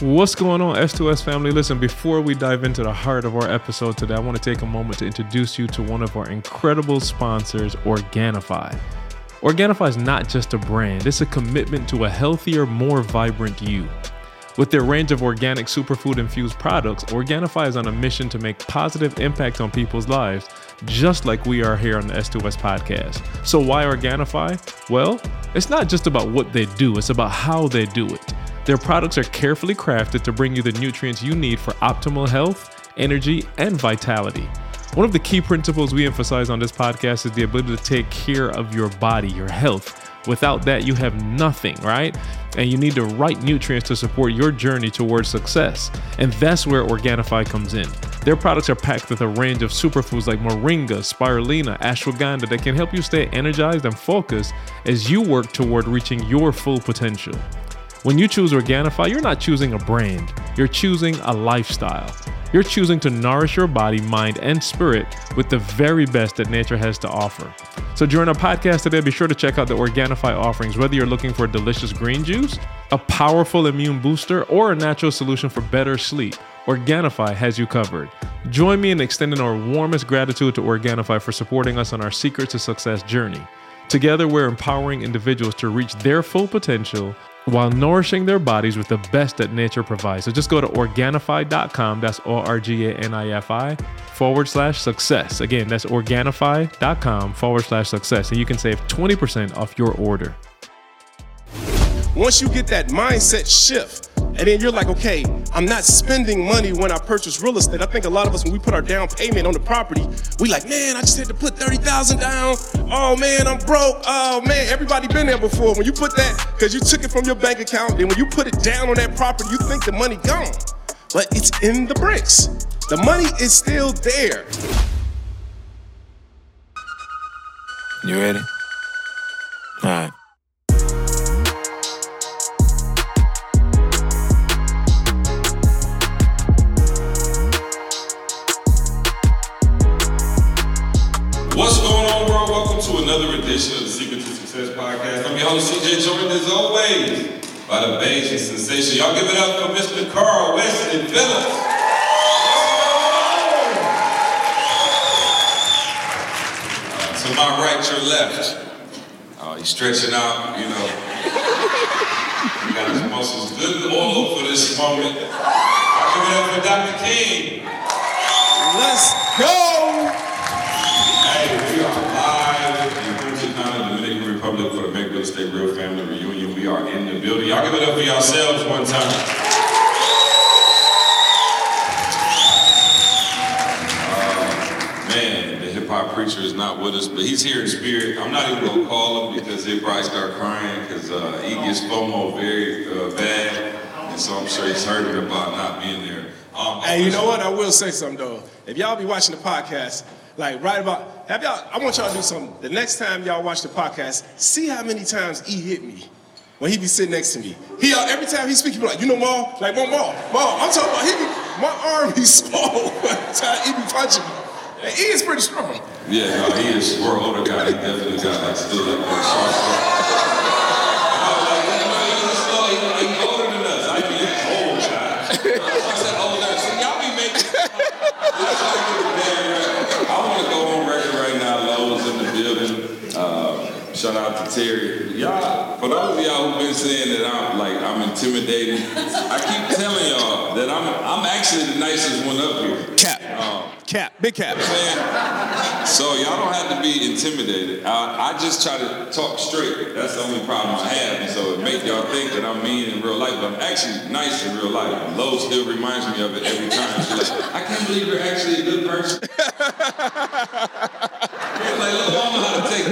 What's going on, S2S family? Listen, before we dive into the heart of our episode today, I want to take a moment to introduce you to one of our incredible sponsors, Organifi. Organifi is not just a brand, it's a commitment to a healthier, more vibrant you. With their range of organic superfood infused products, Organifi is on a mission to make positive impact on people's lives, just like we are here on the S2S podcast. So, why Organifi? Well, it's not just about what they do, it's about how they do it. Their products are carefully crafted to bring you the nutrients you need for optimal health, energy, and vitality. One of the key principles we emphasize on this podcast is the ability to take care of your body, your health. Without that, you have nothing, right? And you need the right nutrients to support your journey towards success. And that's where Organifi comes in. Their products are packed with a range of superfoods like moringa, spirulina, ashwagandha that can help you stay energized and focused as you work toward reaching your full potential. When you choose Organifi, you're not choosing a brand, you're choosing a lifestyle. You're choosing to nourish your body, mind, and spirit with the very best that nature has to offer. So, during our podcast today, be sure to check out the Organifi offerings, whether you're looking for a delicious green juice, a powerful immune booster, or a natural solution for better sleep. Organifi has you covered. Join me in extending our warmest gratitude to Organifi for supporting us on our Secret to Success journey. Together, we're empowering individuals to reach their full potential while nourishing their bodies with the best that nature provides. So just go to Organifi.com, that's O R G A N I F I, forward slash success. Again, that's Organifi.com forward slash success, and you can save 20% off your order. Once you get that mindset shift, and then you're like, okay, I'm not spending money when I purchase real estate. I think a lot of us, when we put our down payment on the property, we like, man, I just had to put 30,000 down. Oh man, I'm broke. Oh man, everybody been there before. When you put that, because you took it from your bank account, and when you put it down on that property, you think the money gone. But it's in the bricks. The money is still there. You ready? All right. Another edition of the Secret to Success podcast. I'm your host, CJ, joined as always by the Beijing sensation. Y'all give it up for Mr. Carl Weston Phillips. Uh, to my right, your left. Uh, he's stretching out, you know. He got his muscles good and oil for this moment. Give it up for Dr. King. Let's go. Hey, we are live in Punta Cana, Dominican Republic Make Real Family Reunion. We are in the building. Y'all give it up for yourselves one time. Uh, man, the hip hop preacher is not with us, but he's here in spirit. I'm not even gonna call him because he'll probably start crying because uh, he gets FOMO very uh, bad, and so I'm sure he's hurting about not being there. Um, Hey, you know what? I will say something though. If y'all be watching the podcast, like right about, have y'all? I want y'all to do something. The next time y'all watch the podcast, see how many times E hit me when he be sitting next to me. He uh, every time he speak, he be like, you know, Ma, like, Ma, Ma, Ma. I'm talking about he be, my arm be small. he be punching me. And E is pretty strong. Yeah, no, he is. We're older guy. He definitely got like still like that sharp stuff. He's older than us. I mean, he's old guy. I said older. So y'all be making. I want to go on record right now. Lowe's in the building. Uh, shout out to Terry. Y'all, for those of y'all who've been saying that I'm like I'm intimidating, I keep telling y'all that I'm I'm actually the nicest one up here. Cap, Um, cap, big cap. So y'all don't have to be intimidated. I, I just try to talk straight. That's the only problem I have. And so it make y'all think that I'm mean in real life, but I'm actually nice in real life. And Lo still reminds me of it every time. She's like, I can't believe you're actually a good person. How to take.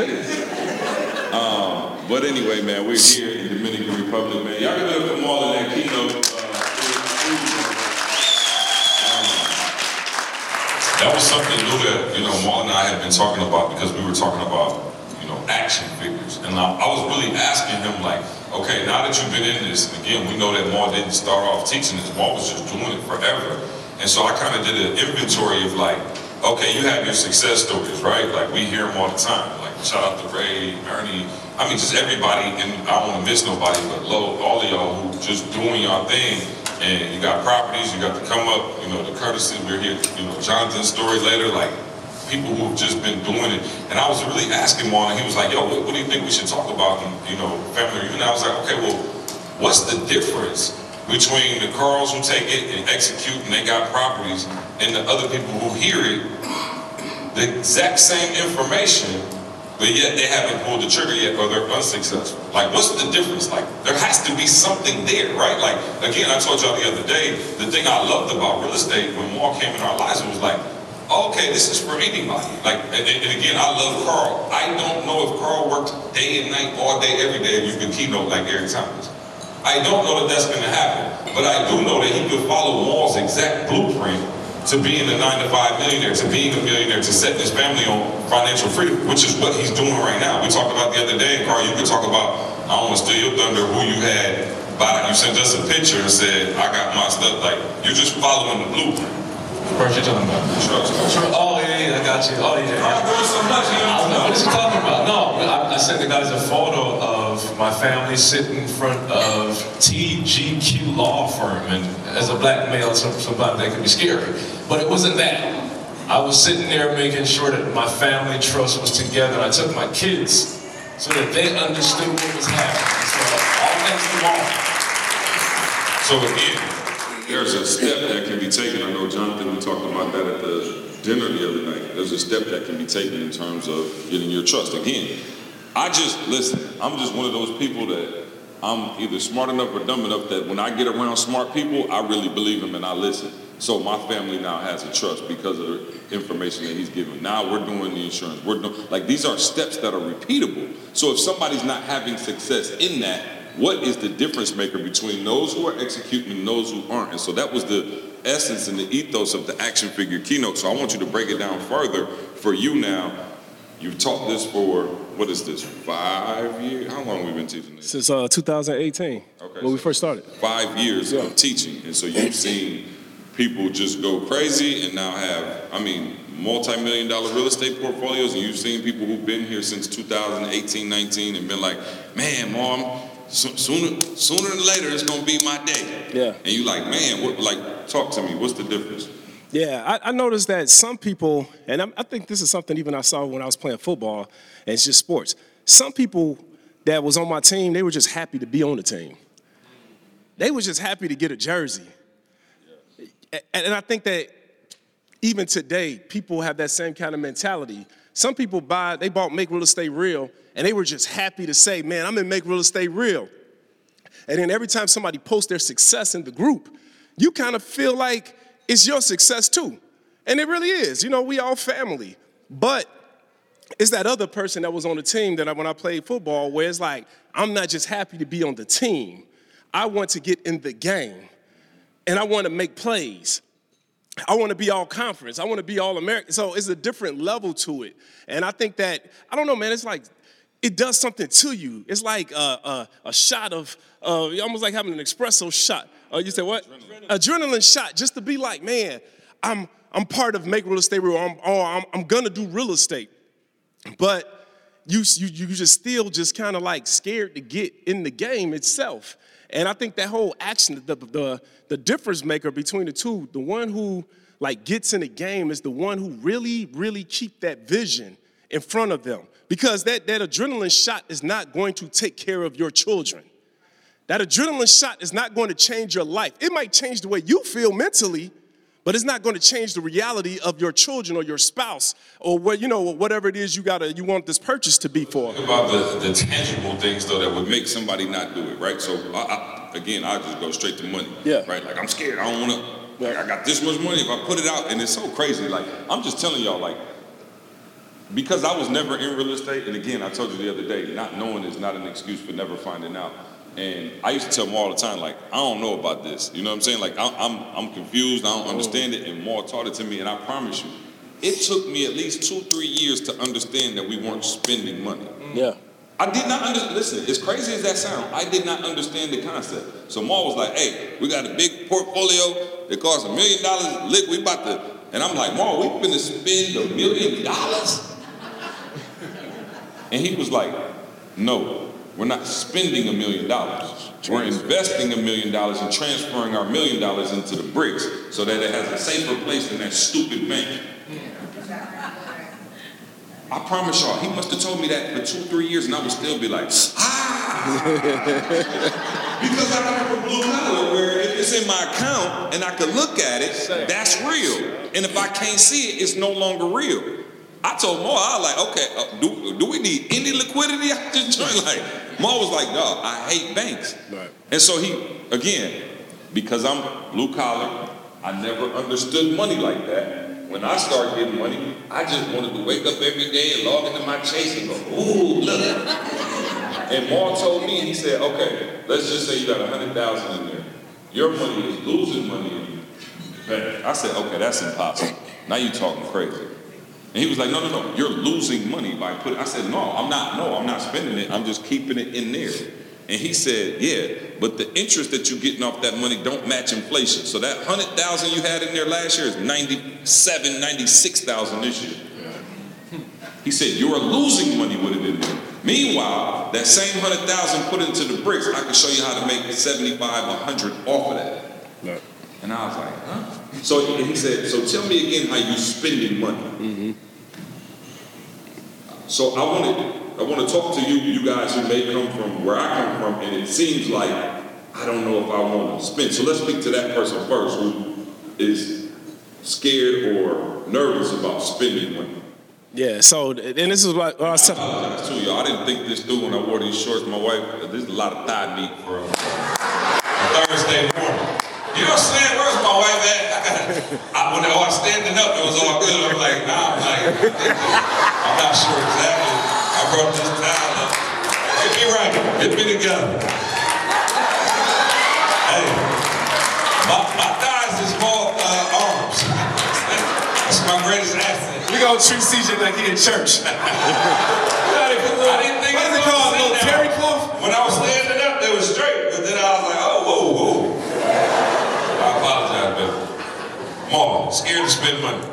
Um, but anyway, man, we're here in the Dominican Republic, man. Y'all it up for that keynote. Uh, That was something new that, you know, Marlon and I had been talking about because we were talking about, you know, action figures. And I, I was really asking him, like, okay, now that you've been in this, and again, we know that Maul didn't start off teaching this, Maul was just doing it forever. And so I kind of did an inventory of like, okay, you have your success stories, right? Like we hear them all the time. Like shout out to Ray, Ernie, I mean just everybody, and I don't want to miss nobody, but Lo, all of y'all who just doing y'all thing. and you got properties, you got to come up, you know, the courtesy, we're here, you know, Jonathan's story later, like people who've just been doing it. And I was really asking Marlon, he was like, yo, what, what do you think we should talk about in, you know, family reunion? I was like, okay, well, what's the difference between the Carls who take it and execute and they got properties and the other people who hear it, the exact same information, but yet they haven't pulled the trigger yet or they're unsuccessful. Like, what's the difference? Like, there has to be something there, right? Like, again, I told y'all the other day, the thing I loved about real estate when Mark came in our lives was like, okay, this is for anybody. Like, and, and again, I love Carl. I don't know if Carl worked day and night, all day, every day, if you can keynote like Eric Thomas. I don't know that that's going to happen, but I do know that he could follow Maul's exact blueprint to being a nine to five millionaire, to being a millionaire, to setting his family on financial freedom, which is what he's doing right now. We talked about the other day, Carl, you could talk about, I don't want to steal your thunder, who you had by, you sent us a picture and said, I got my stuff, like, you're just following the blueprint. What you talking about? Trust. Oh yeah, yeah, I got you. Oh yeah. I'm doing so much, you know what you talking about. No, I, I sent the guys a photo of my family sitting in front of TGQ Law Firm, and as a black male, some, sometimes that can be scary. But it wasn't that. I was sitting there making sure that my family trust was together. I took my kids so that they understood what was happening. So all thanks to Law. So again, there's a step that can be taken. I know Jonathan, we talked about that at the dinner the other night. There's a step that can be taken in terms of getting your trust. Again, I just listen. I'm just one of those people that I'm either smart enough or dumb enough that when I get around smart people, I really believe them and I listen. So my family now has a trust because of the information that he's given. Now we're doing the insurance. We're doing like these are steps that are repeatable. So if somebody's not having success in that, what is the difference maker between those who are executing and those who aren't? And so that was the essence and the ethos of the action figure keynote. So I want you to break it down further for you now. You've taught this for what is this? Five years? How long have we been teaching this? Since uh, 2018, Okay, when we first started. Five years Yeah. of teaching, and so you've seen people just go crazy and now have, I mean, multi-million dollar real estate portfolios, and you've seen people who've been here since 2018, 19, and been like, man, mom, so, sooner, sooner than later, it's gonna be my day. Yeah. And you like, man, what? Like, talk to me. What's the difference? Yeah, I, I noticed that some people, and I, I think this is something even I saw when I was playing football, and it's just sports. Some people that was on my team, they were just happy to be on the team. They were just happy to get a jersey. A- And I think that even today, people have that same kind of mentality. Some people buy, they bought Make Real Estate Real, and they were just happy to say, man, I'm in Make Real Estate Real. And then every time somebody posts their success in the group, you kind of feel like it's your success too. And it really is. You know, we all family. But it's that other person that was on the team that I, when I played football, where it's like, I'm not just happy to be on the team. I want to get in the game and I want to make plays. I want to be all conference. I want to be all American. So it's a different level to it. And I think that, I don't know, man, it's like, it does something to you. It's like a, a, a shot of, uh, almost like having an espresso shot. Uh, you say what? Adrenaline. Adrenaline shot, just to be like, man, I'm, I'm part of Make Real Estate Real, I'm, or I'm, I'm gonna do real estate. But you, you, you just still just kind of like scared to get in the game itself. And I think that whole action, the, the, the difference maker between the two, the one who like gets in the game is the one who really, really keep that vision in front of them. Because that, that adrenaline shot is not going to take care of your children. That adrenaline shot is not going to change your life. It might change the way you feel mentally, but it's not going to change the reality of your children or your spouse or what you know whatever it is you got you want this purchase to be for. Think about the, the tangible things though that would make somebody not do it, right? So I, I, again, I just go straight to money. Yeah. Right. Like I'm scared. I don't want to. Like, I got this much money. If I put it out, and it's so crazy. Like I'm just telling y'all, like because I was never in real estate, and again, I told you the other day, not knowing is not an excuse for never finding out. And I used to tell them all the time, like, I don't know about this. You know what I'm saying? Like, I- I'm, I'm confused. I don't oh. understand it. And Maul taught it to me, and I promise you, it took me at least two, three years to understand that we weren't spending money. Mm. Yeah. I did not understand. Listen, as crazy as that sounds, I did not understand the concept. So Maul was like, "Hey, we got a big portfolio. It costs a million dollars. Lick, we about to." And I'm like, "Maul, we finna spend a million dollars?" And he was like, "No, We're not spending a million dollars. We're investing a million dollars and transferring our million dollars into the bricks so that it has a safer place than that stupid bank. I promise y'all, he must have told me that for two, three years, and I would still be like, ah! because I come from blue collar where if it's in my account and I can look at it, that's real. And if I can't see it, it's no longer real. I told Mo, I was like, okay, uh, do, do we need any liquidity out this joint? Like, Mo was like, dog, I hate banks. Right. And so he, again, because I'm blue collar, I never understood money like that. When I started getting money, I just wanted to wake up every day and log into my chase and go, ooh, look. And Maul told me, he said, okay, let's just say you got a hundred thousand in there. Your money is losing money in bank. I said, okay, that's impossible. Now you're talking crazy. And he was like, no, no, no, you're losing money by putting. I said, no, I'm not. No, I'm not spending it. I'm just keeping it in there. And he said, yeah, but the interest that you're getting off that money don't match inflation. So that 100,000 you had in there last year is 97, 96,000 this year. He said, you're losing money with it in there. Meanwhile, that same 100,000 put into the bricks, I can show you how to make 75, 100 off of that. Right. And I was like, huh? So he he said, so tell me again how you spending money. Mm-hmm. So I wanted, I want to talk to you, you guys who may come from where I come from, and it seems like I don't know if I want to spend. So let's speak to that person first who is scared or nervous about spending money. Yeah. So, and this is what, what I was I telling. apologize too, y'all. I didn't think this through when I wore these shorts. My wife, there's a lot of thigh meat for a Thursday morning. You know what I'm saying? Where's my wife at? I got I, when I was standing up, it was all good. I'm like, nah, I'm like, I'm not sure exactly. I brought this towel up. Get me right. Get me together. Hey, my, my thighs is more uh, arms. That's my greatest asset. We gonna treat CJ like he in church. I didn't think What is it it was called? A little sitting terry down. cloth? When I was standing up, they were straight, but then I was like, oh, whoa, whoa. I apologize, but Mom, scared to spend money.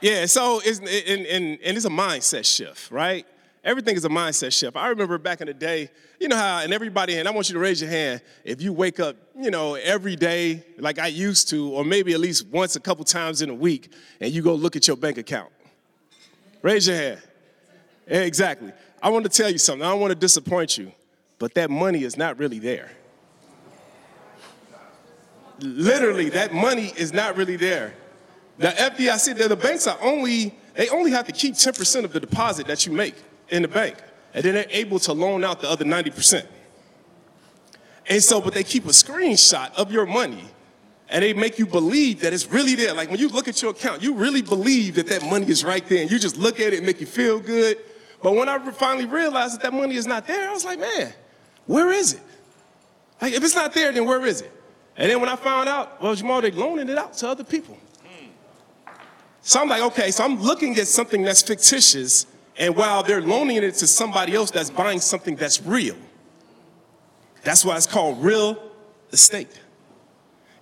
Yeah, so it's and, and, and it's a mindset shift, right? Everything is a mindset shift. I remember back in the day, you know how, and everybody, and I want you to raise your hand if you wake up, you know, every day like I used to, or maybe at least once a couple times in a week, and you go look at your bank account. Raise your hand. Exactly. I want to tell you something. I don't want to disappoint you, but that money is not really there. Literally, that money is not really there. The FDIC, the the banks are only, they only have to keep 10% of the deposit that you make in the bank. And then they're able to loan out the other 90%. And so, but they keep a screenshot of your money and they make you believe that it's really there. Like when you look at your account, you really believe that that money is right there and you just look at it and make you feel good. But when I finally realized that that money is not there, I was like, man, where is it? Like if it's not there, then where is it? And then when I found out, well, Jamal, they're loaning it out to other people. So I'm like, okay, so I'm looking at something that's fictitious, and while they're loaning it to somebody else that's buying something that's real. That's why it's called real estate.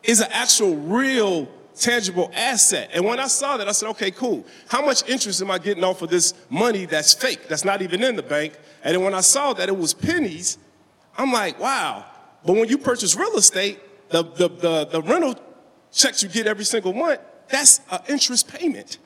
It's an actual real tangible asset. And when I saw that, I said, okay, cool. How much interest am I getting off of this money that's fake, that's not even in the bank? And then when I saw that it was pennies, I'm like, wow. But when you purchase real estate, the, the, the, the rental checks you get every single month, that's an interest payment.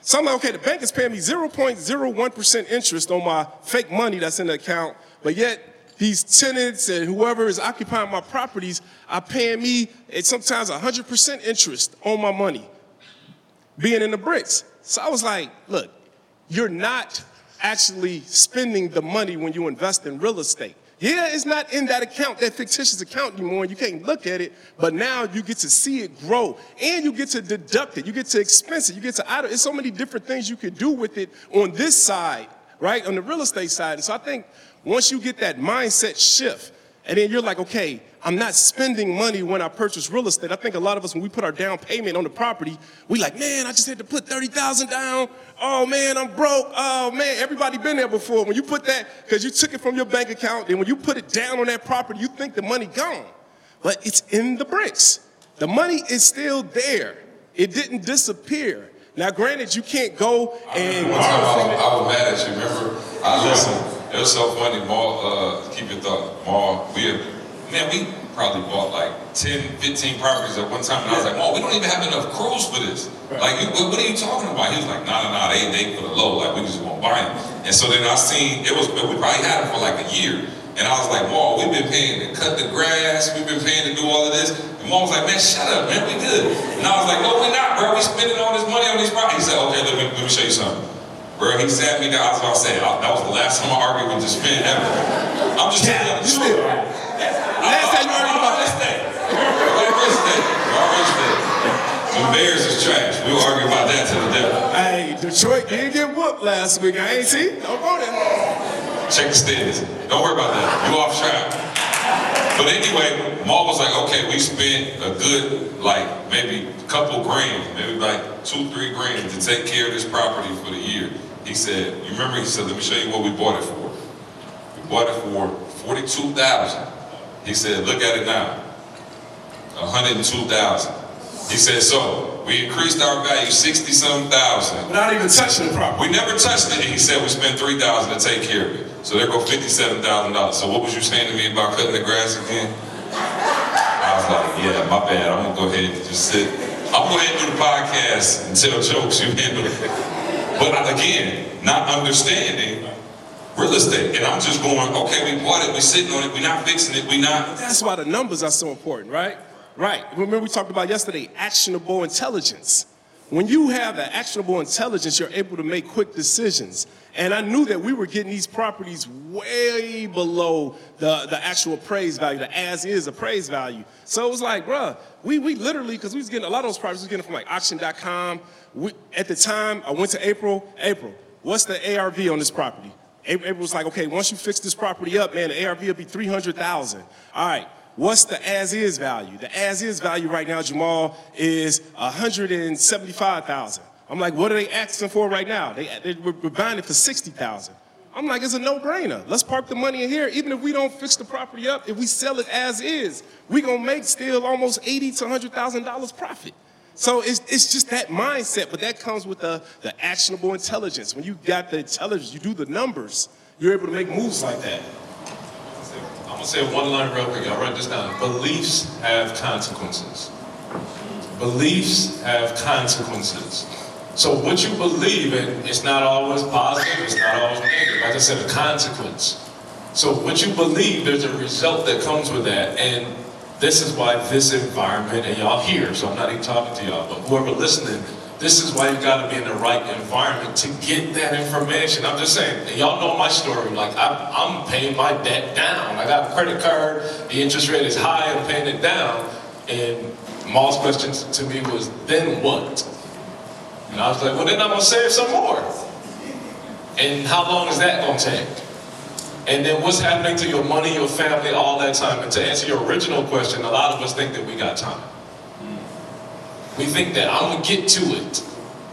So I'm like, okay, the bank is paying me 0.01% interest on my fake money that's in the account, but yet these tenants and whoever is occupying my properties are paying me it's sometimes 100% interest on my money being in the bricks. So I was like, look, you're not actually spending the money when you invest in real estate. Yeah, it's not in that account, that fictitious account anymore, you can't look at it, but now you get to see it grow, and you get to deduct it, you get to expense it, you get to idle. It's so many different things you can do with it on this side, right, on the real estate side. And so I think once you get that mindset shift, and then you're like, okay, I'm not spending money when I purchase real estate. I think a lot of us, when we put our down payment on the property, we like, man, I just had to put 30,000 down. Oh man, I'm broke. Oh man, everybody been there before. When you put that, because you took it from your bank account, and when you put it down on that property, you think the money gone. But it's in the bricks. The money is still there. It didn't disappear. Now, granted, you can't go and I, was, I was mad at you, remember? I listen. It was so funny, Maul, uh, keep your thought. Maul, we have, man, we probably bought like 10, 15 properties at one time. And I was like, Maul, we don't even have enough crews for this. Like, what, what are you talking about? He was like, nah, nah, nah, they, they for the low. Like, we just won't buy them. And so then I seen, it was, we probably had them for like a year. And I was like, Maul, we've been paying to cut the grass. We've been paying to do all of this. And Maul was like, man, shut up, man, we good. And I was like, no, we're not, bro. We spending all this money on these properties. He said, okay, let me, let me show you something. Bro, he sat me down. That's what I said. That was the last time I argued with this man ever. I'm just telling you the truth. Last time you argued about this thing. Already day. Already day. The Bears is trash. We'll argue about that to the devil. Hey, Detroit did get whooped last week. I ain't see. Don't go there. Check the standings. Don't worry about that. You off track. But anyway, Maul was like, okay, we spent a good, like, maybe a couple grand, maybe like two, three grand to take care of this property for the year. He said, you remember, he said, let me show you what we bought it for. We bought it for 42000 He said, look at it now. 102000 He said, so, we increased our value 60 some thousand. not even touching the property. We never touched it. He said we spent 3000 to take care of it. So there go $57,000. So what was you saying to me about cutting the grass again? I was like, yeah, my bad. I'm gonna go ahead and just sit. I'm gonna go ahead and do the podcast and tell jokes. You handle it. But again, not understanding real estate. And I'm just going, okay, we bought it, We're sitting on it, we're not fixing it, We're not. That's why the numbers are so important, right? Right. Remember we talked about yesterday, actionable intelligence. When you have actionable intelligence, you're able to make quick decisions. And I knew that we were getting these properties way below the, the actual appraised value, the as is appraised value. So it was like, bruh, we, we literally, because we was getting a lot of those properties, we was getting from like auction.com. We, at the time, I went to April. April, what's the ARV on this property? April was like, okay, once you fix this property up, man, the ARV will be 300,000. All right, what's the as-is value? The as-is value right now, Jamal, is 175,000. I'm like, what are they asking for right now? They, they we're buying it for 60,000. I'm like, it's a no-brainer. Let's park the money in here. Even if we don't fix the property up, if we sell it as is, we gonna make still almost eighty to hundred thousand dollars profit. So it's, it's just that mindset, but that comes with the, the actionable intelligence. When you got the intelligence, you do the numbers, you're able to make moves like that. I'm gonna say one line real quick. I'll write this down. Beliefs have consequences. Beliefs have consequences. So what you believe in, it's not always positive, it's not always negative. Like I said, a consequence. So what you believe, there's a result that comes with that. And this is why this environment, and y'all here, so I'm not even talking to y'all, but whoever listening, this is why you gotta be in the right environment to get that information. I'm just saying, y'all know my story. Like I, I'm paying my debt down. I got a credit card, the interest rate is high, I'm paying it down. And Maul's question to me was, then what? And I was like, well, then I'm to save some more. And how long is that to take? And then what's happening to your money, your family, all that time? And to answer your original question, a lot of us think that we got time. We think that I'm to get to it.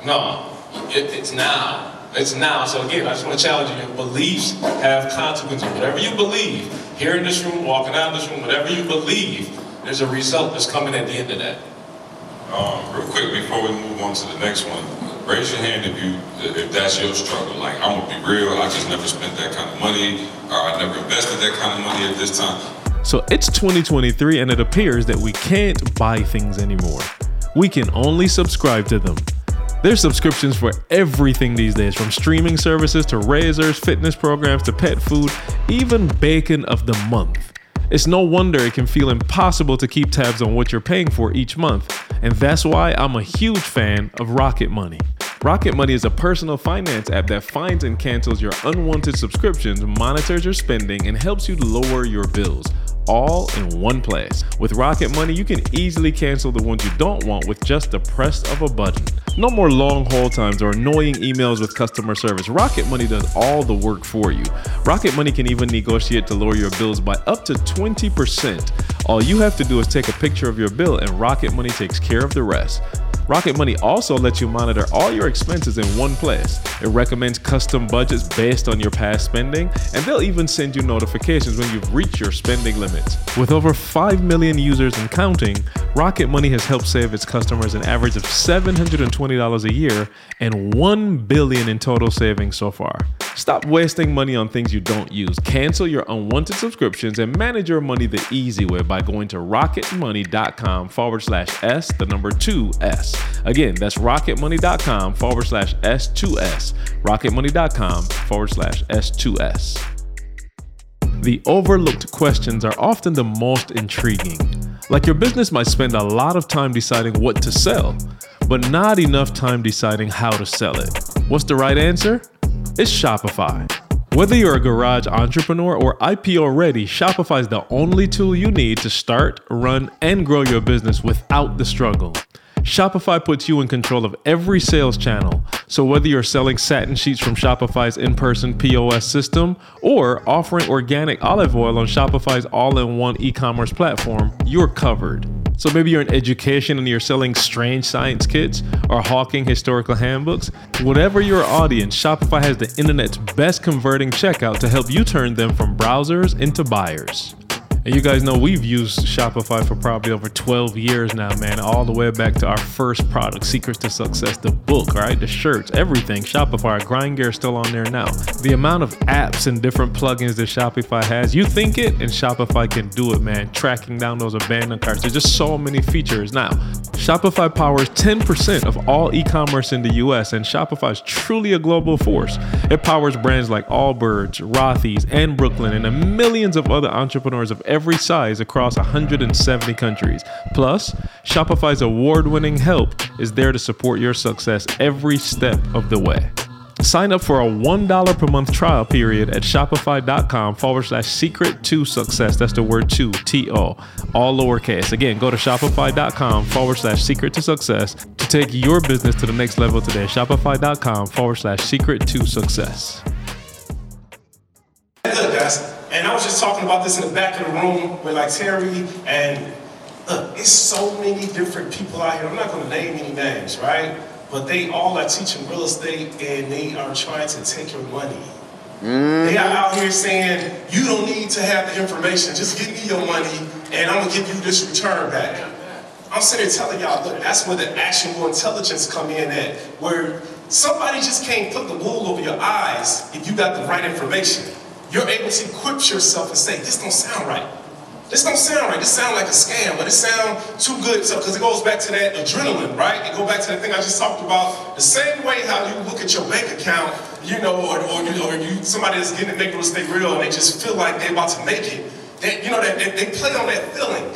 No, it, it's now. It's now. So again, I just want to challenge you. Your beliefs have consequences. Whatever you believe, here in this room, walking out of this room, whatever you believe, there's a result that's coming at the end of that. Um, real quick before we move on to the next one, raise your hand if you if that's your struggle. Like I'm gonna be real, I just never spent that kind of money, or I never invested that kind of money at this time. So it's 2023, and it appears that we can't buy things anymore. We can only subscribe to them. There's subscriptions for everything these days, from streaming services to razors, fitness programs to pet food, even bacon of the month. It's no wonder it can feel impossible to keep tabs on what you're paying for each month, and that's why I'm a huge fan of Rocket Money. Rocket Money is a personal finance app that finds and cancels your unwanted subscriptions, monitors your spending, and helps you lower your bills all in one place. With Rocket Money, you can easily cancel the ones you don't want with just the press of a button. No more long hold times or annoying emails with customer service. Rocket Money does all the work for you. Rocket Money can even negotiate to lower your bills by up to 20%. All you have to do is take a picture of your bill and Rocket Money takes care of the rest. Rocket Money also lets you monitor all your expenses in one place. It recommends custom budgets based on your past spending, and they'll even send you notifications when you've reached your spending limits. With over 5 million users and counting, Rocket Money has helped save its customers an average of $720 a year and 1 billion in total savings so far. Stop wasting money on things you don't use. Cancel your unwanted subscriptions and manage your money the easy way by going to rocketmoney.com forward slash S, the number two Again, that's rocketmoney.com forward slash S2S. Rocketmoney.com forward slash S2S. The overlooked questions are often the most intriguing. Like your business might spend a lot of time deciding what to sell, but not enough time deciding how to sell it. What's the right answer? It's Shopify. Whether you're a garage entrepreneur or IPO ready, Shopify is the only tool you need to start, run, and grow your business without the struggle. Shopify puts you in control of every sales channel. So whether you're selling satin sheets from Shopify's in-person POS system or offering organic olive oil on Shopify's all-in-one e-commerce platform, you're covered. So maybe you're in education and you're selling strange science kits or hawking historical handbooks. Whatever your audience, Shopify has the internet's best converting checkout to help you turn them from browsers into buyers. And you guys know we've used Shopify for probably over 12 years now, man. All the way back to our first product, Secrets to Success, the book, right? The shirts, everything. Shopify, Grind Gear is still on there now. The amount of apps and different plugins that Shopify has, you think it, and Shopify can do it, man. Tracking down those abandoned carts. There's just so many features now. Shopify powers 10% of all e commerce in the US, and Shopify is truly a global force. It powers brands like Allbirds, Rothy's, and Brooklinen, and the millions of other entrepreneurs of every size across 170 countries. Plus, Shopify's award winning help is there to support your success every step of the way. Sign up for a $1 per month trial period at shopify.com forward slash secret to success. That's the word two, T O, all lowercase. Again, go to shopify.com forward slash secret to success to take your business to the next level today. Shopify.com forward slash secret to success. Look, guys, and I was just talking about this in the back of the room with like Terry, and look, it's so many different people out here. I'm not going to name any names, right? But they all are teaching real estate, and they are trying to take your money. They are out here saying, you don't need to have the information, just give me your money, and I'm gonna give you this return back. I'm sitting here telling y'all, look, that's where the actionable intelligence come in at, where somebody just can't put the wool over your eyes if you got the right information. You're able to equip yourself and say, this don't sound right. This don't sound right. This sound like a scam, but it sound too good. Because it goes back to that adrenaline, right? It go back to the thing I just talked about. The same way how you look at your bank account, you know, or, or, you, or you somebody that's getting to make real estate real, and they just feel like they're about to make it. They, you know, that they, they play on that feeling.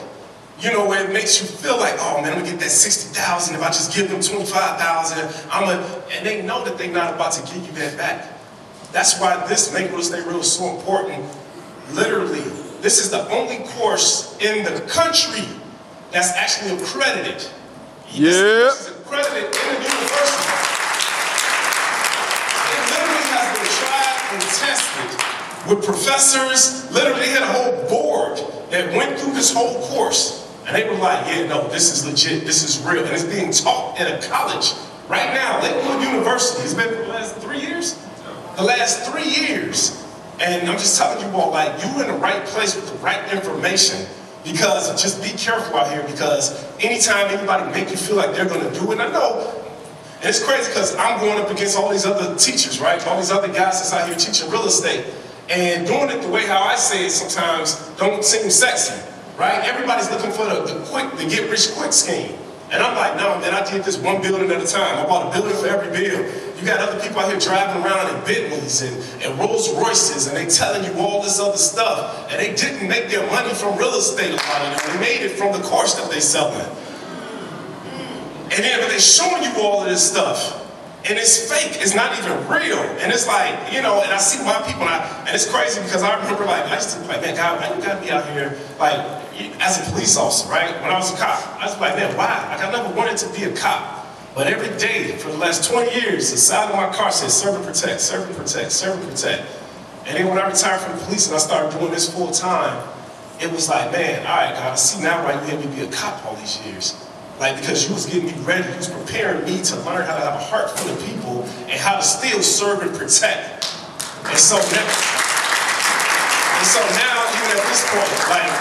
You know, where it makes you feel like, oh man, I'm gonna get that 60,000 if I just give them 25,000. I'm gonna, and they know that they're not about to give you that back. That's why this Make Real Estate Real is so important. Literally, this is the only course in the country that's actually accredited. Yeah. This is accredited in the university. It literally has been tried and tested with professors. Literally, they had a whole board that went through this whole course. And they were like, yeah, no, this is legit, this is real. And it's being taught at a college right now, Lakewood University. It's been for the last three years? The last three years. And I'm just telling you all, like, you're in the right place with the right information. Because just be careful out here because anytime anybody make you feel like they're gonna do it, I know and it's crazy because I'm going up against all these other teachers, right? All these other guys that's out here teaching real estate. And doing it the way how I say it sometimes don't seem sexy, right? Everybody's looking for the, the quick, the get rich quick scheme. And I'm like, no, man, I did this one building at a time. I bought a building for every bill. You got other people out here driving around in Bentleys and, and Rolls Royces, and they telling you all this other stuff. And they didn't make their money from real estate, a lot of them. They made it from the course that they selling. And then but they're showing you all of this stuff. And it's fake, it's not even real. And it's like, you know, and I see why people, and, I, and it's crazy because I remember like, I used to be like, man, God, why you gotta be out here, like, as a police officer, right? When I was a cop, I was like, man, why? Like, I never wanted to be a cop. But every day for the last 20 years, the side of my car says serve and protect, serve and protect, serve and protect. And then when I retired from the police and I started doing this full time, it was like, man, all right, God, I see now why you had me be a cop all these years. Like, because you was getting me ready, you was preparing me to learn how to have a heart for the people and how to still serve and protect. And so now, and so now, even at this point, like,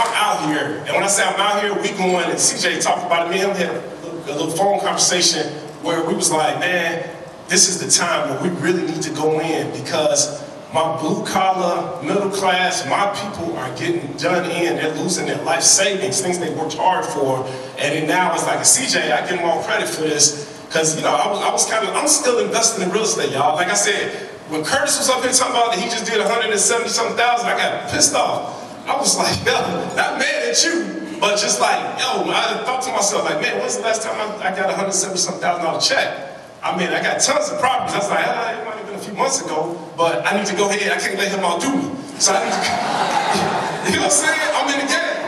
I'm out here, and when I say I'm out here, we going, and CJ talked about it, me and him a little, phone conversation where we was like, man, this is the time where we really need to go in because my blue collar, middle class, my people are getting done in. They're losing their life savings, things they worked hard for. And now it's like, CJ, I give them all credit for this because, you know, I was, I was kind of, I'm still investing in real estate, y'all. Like I said, when Curtis was up here talking about that he just did 170 something thousand, I got pissed off. I was like, yo, not mad at you, but just like, yo, I thought to myself, like, man, when's the last time I, I got a 170 something thousand dollar check? I mean, I got tons of properties. I was like, ah, it might have been a few months ago, but I need to go ahead. I can't let him outdo me. So I need to, you know what I'm saying? I'm in the game.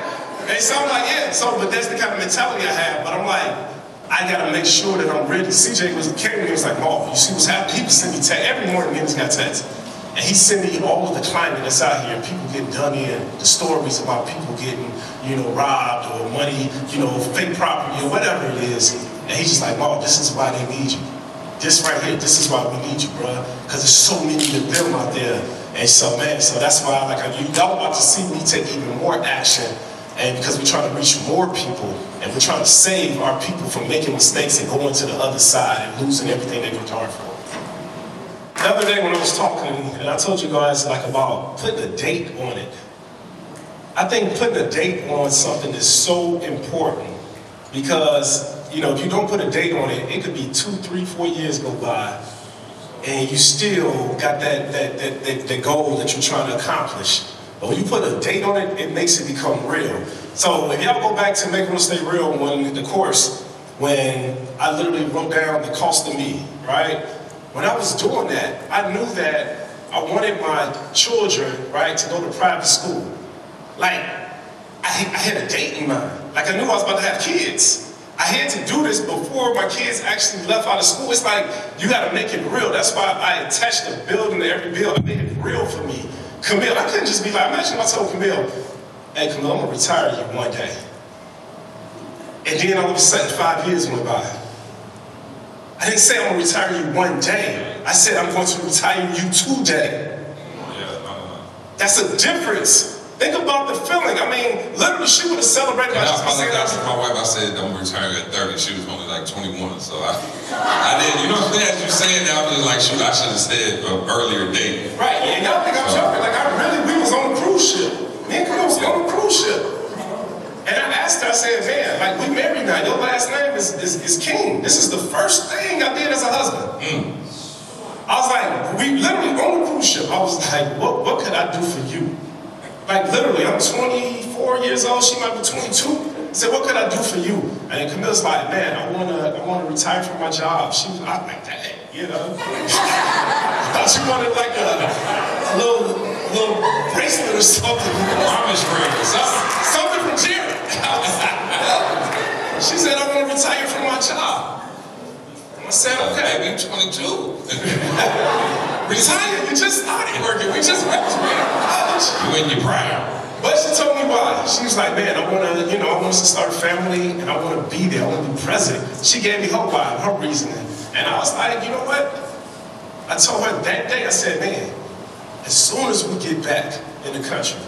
And so I'm like, yeah, so, but that's the kind of mentality I have. But I'm like, I gotta make sure that I'm ready. CJ was to me and was like, Mark, you see what's happening? He sending me text every morning. He got text, and he's sending me all of the climate that's out here. People getting done in, the stories about people getting, you know, robbed or money, you know, fake property or whatever it is. And he's just like, Mark, this is why they need you. This right here, this is why we need you, bro. Because there's so many of them out there. And so, man, so that's why, like, y'all about to see me take even more action and because we're trying to reach more people and we're trying to save our people from making mistakes and going to the other side and losing everything they worked hard for. The other day when I was talking, and I told you guys like about putting a date on it. I think putting a date on something is so important because you know if you don't put a date on it, it could be two, three, four years go by, and you still got that that that, that, that goal that you're trying to accomplish. But when you put a date on it, it makes it become real. So if y'all go back to Make Real Estate Real when the course, when I literally wrote down the cost of me, right? When I was doing that, I knew that I wanted my children, right, to go to private school. Like, I, I had a date in mind. Like I knew I was about to have kids. I had to do this before my kids actually left out of school. It's like, you gotta make it real. That's why I attached a building to every bill. I made it real for me. Camille, I couldn't just be like, imagine if I told Camille, hey Camille, I'm gonna retire you one day. And then all of a sudden, five years went by. I didn't say I'm gonna retire you one day. I said I'm going to retire you today. That's a difference. Think about the feeling. I mean, literally, she would have celebrated. And I, just I, like, I told my wife, I said, I'm retiring at 30. She was only like 21. So I, I didn't, you know what I'm saying? As you saying that, I was just like, shoot, I should have said an earlier date. Right, and y'all think I'm joking. Like, I really, we was on a cruise ship. Me and Camille was on a cruise ship. And I asked her, I said, man, like, we married now. Your last name is, is, is King. This is the first thing I did as a husband. Mm. I was like, we literally on a cruise ship. I was like, what, what could I do for you? Like literally, I'm 24 years old. She might be 22. I said, what could I do for you? And Camille's like, man, I wanna, I wanna retire from my job. She was, I'm like, dang, you know. I thought she wanted like a, a little, little bracelet or something. Promise ring or something. Something from like, she said, I want to retire from my job. I said, okay. Maybe 22. Retire? You just started working. We just went to college. You in your prime. But she told me why. She was like, man, I want to, you know, I want to start a family and I want to be there. I want to be present. She gave me her why, her reasoning. And I was like, you know what? I told her that day, I said, man, as soon as we get back in the country,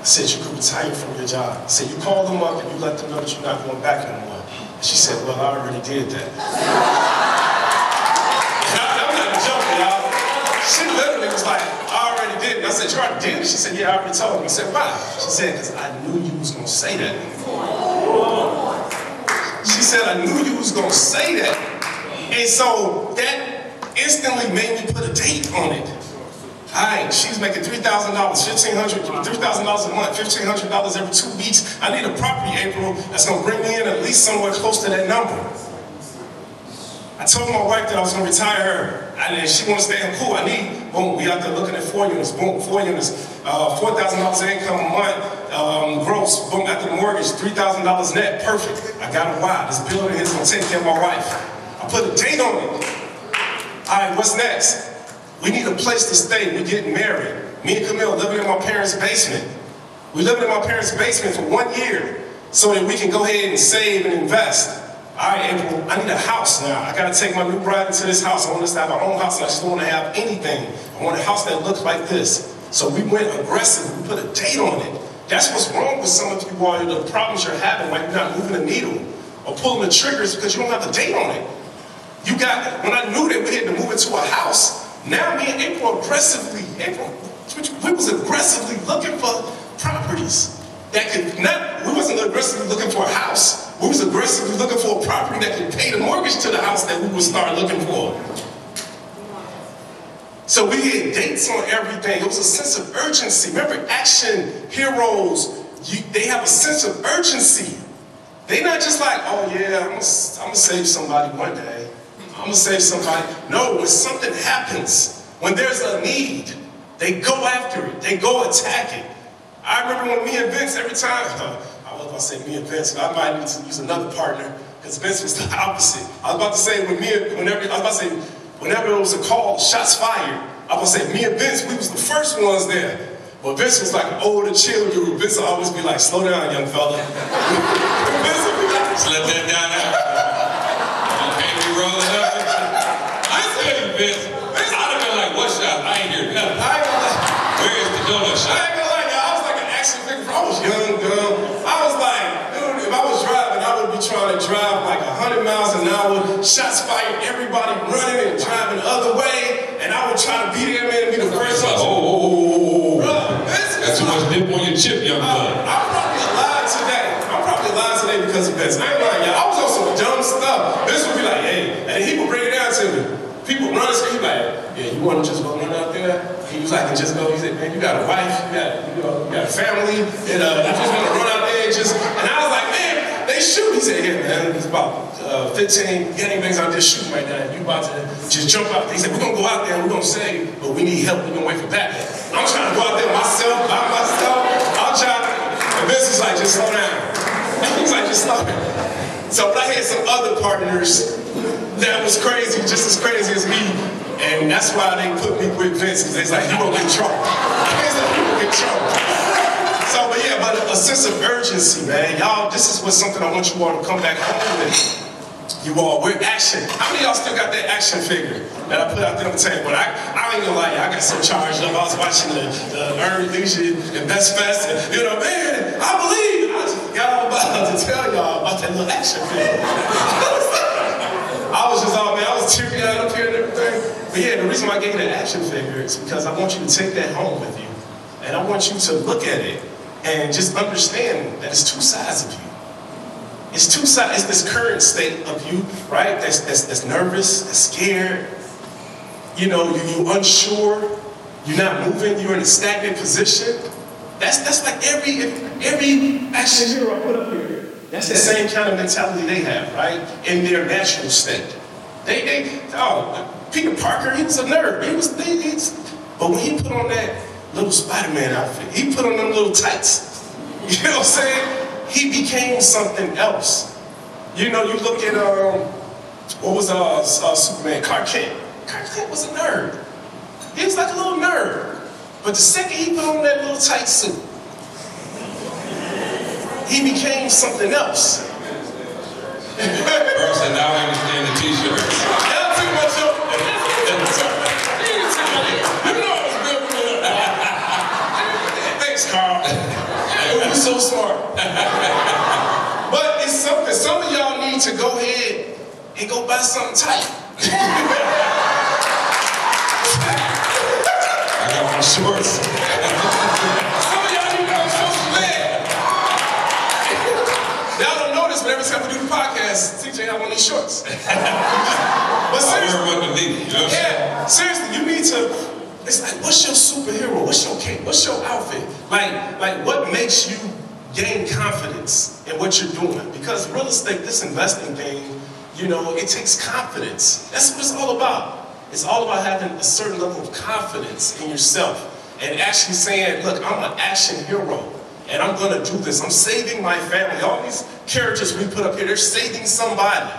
I said, you could retire from your job. I said, you call them up and you let them know that you're not going back anymore. And she said, well, I already did that. And I- I'm not joking, y'all. She literally was like, I already did it. I said, you already did it? She said, yeah, I already told him. I said, why? She said, because I knew you was going to say that. She said, I knew you was going to say that. And so that instantly made me put a date on it. All right, she's making $3,000, $1,500, $3,000 a month, $1,500 every two weeks. I need a property, April, that's gonna bring me in at least somewhere close to that number. I told my wife that I was gonna retire her, and then she wanna stay in cool. I need, boom, we out there looking at four units, boom, four units, uh, $4,000 income a month, um, gross, boom, after the mortgage, $3,000 net, perfect. I got a why, this building is gonna take care of my wife. I put a date on it. All right, what's next? We need a place to stay. We're getting married. Me and Camille living in my parents' basement. We living in my parents' basement for one year so that we can go ahead and save and invest. All right, April, I need a house now. I gotta take my new bride into this house. I want us to have our own house, and I just don't want to have anything. I want a house that looks like this. So we went aggressive. We put a date on it. That's what's wrong with some of you all. The problems you're having, like you're not moving the needle or pulling the triggers because you don't have the date on it. You got, when I knew that we had to move into a house, now me and April aggressively, April, we was aggressively looking for properties that could not, we wasn't aggressively looking for a house. We was aggressively looking for a property that could pay the mortgage to the house that we would start looking for. So we had dates on everything. It was a sense of urgency. Remember, action heroes, you, they have a sense of urgency. They're not just like, oh yeah, I'm gonna, I'm gonna save somebody one day. I'm gonna save somebody. No, when something happens, when there's a need, they go after it. They go attack it. I remember when me and Vince, every time, I was about to say me and Vince, but I might need to use another partner, because Vince was the opposite. I was about to say when me and, whenever, I was about to say, whenever it was a call, shots fired, I was about to say me and Vince, we was the first ones there. But Vince was like older, chill dude. Vince would always be like, slow down, young fella. Vince would be like, that down. Okay, we rolling up. I you, Vince, I'd have been like, what shot? I ain't hear nothing. I ain't gonna lie. Where is the donut I shot? ain't gonna lie, y'all. I was like an action figure. I was young, dumb. I was like, dude, if I was driving, I would be trying to drive like 100 an hour, shots fired, everybody running and driving the other way, and I would try to be there, man, and be the first one. oh, oh, oh, oh, oh, oh. Bruh, this too much dip on your chip, young blood. I'm probably alive today. I'm probably alive today because of this. I ain't lying, y'all. I was on some dumb stuff. This would be like, hey, and he would bring it down to me. People run so he like, yeah, you want to just go run out there? He was like, just go. He said, man, you got a wife, you got, you know, you got a family, and uh, you just want to run out there and just. And I was like, man, they shoot. He said, yeah, man, it's about uh, 15 gang bangs out there shooting right now. You about to just jump out there. He said, we're gonna go out there and we're gonna save, but we need help. We're gonna wait for backup. I'm trying to go out there myself, by myself. I'm trying to. And Vince was like, just slow down. He was like, just slow down. So, but I had some other partners that was crazy, just as crazy as me. And that's why they put me with Vince, because they like, you gonna get trouble. Like, you trouble. But a sense of urgency, man. Y'all, this is what something I want you all to come back home with. You all, we're action. How many of y'all still got that action figure that I put out there on the table? I, I ain't gonna lie, I got so charged up. I was watching the, the Earn Leisure and Invest Fest, and you know, man, I believe. I just got about to tell y'all about that little action figure. I was just all, man, I was teary eyed up here and everything. But yeah, the reason why I gave you that action figure is because I want you to take that home with you. And I want you to look at it and just understand that it's two sides of you. It's two sides. It's this current state of you, right? That's, that's, that's nervous, that's scared. You know, you, you unsure. You're not moving. You're in a stagnant position. That's that's like every every action hero I put up here. That's the same kind of mentality they have, right? In their natural state. They they oh Peter Parker, he was a nerd. He was he, he's, but when he put on that little Spider-Man outfit, he put on them little tights. You know what I'm saying? He became something else. You know, you look at um, what was uh, uh Superman? Clark Kent. Clark Kent was a nerd. He was like a little nerd. But the second he put on that little tight suit, he became something else. Said, now I understand the t-shirt. Y'all too much of You know I was good for Thanks, Carl. You're so smart. but it's something. Some of y'all need to go ahead and go buy something tight. I got my shorts. Some of y'all need to go social ed. Y'all don't know this, but every time we do the podcast, TJ have on these shorts. but seriously, wear what beneath, you know what I'm saying? yeah, seriously, you need to. It's like, what's your superhero? What's your cape? What's your outfit? Like, like, what makes you gain confidence in what you're doing? Because real estate, this investing thing, you know, it takes confidence. That's what it's all about. It's all about having a certain level of confidence in yourself and actually saying, look, I'm an action hero and I'm gonna do this. I'm saving my family. All these characters we put up here, they're saving somebody.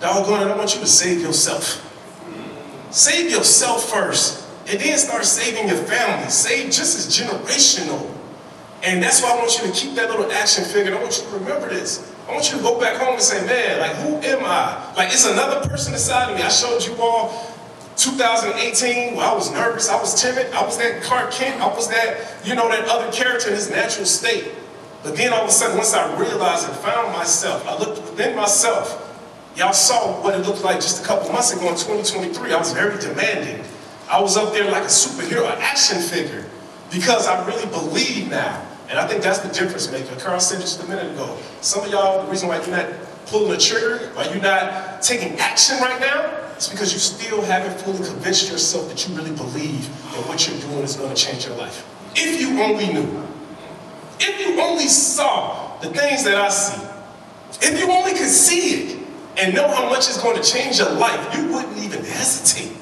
Doggone it, I want you to save yourself. Save yourself first, and then start saving your family. Save just as generational. And that's why I want you to keep that little action figure. I want you to remember this. I want you to go back home and say, man, like, who am I? Like, it's another person inside of me. I showed you all 2018 where I was nervous, I was timid, I was that Clark Kent, I was that, you know, that other character in his natural state. But then all of a sudden, once I realized and found myself, I looked within myself, Y'all saw what it looked like just a couple months ago in 2023. I was very demanding. I was up there like a superhero, an action figure, because I really believe now. And I think that's the difference maker. Carl said just a minute ago. Some of y'all, the reason why you're not pulling the trigger, why you're not taking action right now, is because you still haven't fully convinced yourself that you really believe that what you're doing is going to change your life. If you only knew. If you only saw the things that I see. If you only could see it and know how much it's going to change your life, you wouldn't even hesitate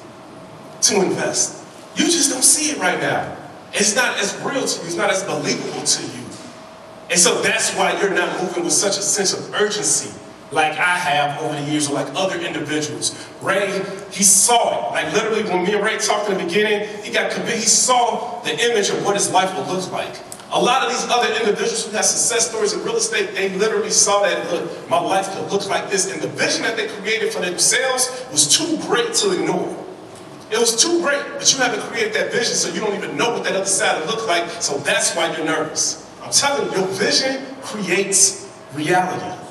to invest. You just don't see it right now. It's not as real to you, it's not as believable to you. And so that's why you're not moving with such a sense of urgency like I have over the years or like other individuals. Ray, he saw it. Like literally when me and Ray talked in the beginning, he got convinced, he saw the image of what his life would look like. A lot of these other individuals who have success stories in real estate, they literally saw that, look, my life could look like this. And the vision that they created for themselves was too great to ignore. It was too great, but you haven't created that vision, so you don't even know what that other side will look like, so that's why you're nervous. I'm telling you, your vision creates reality.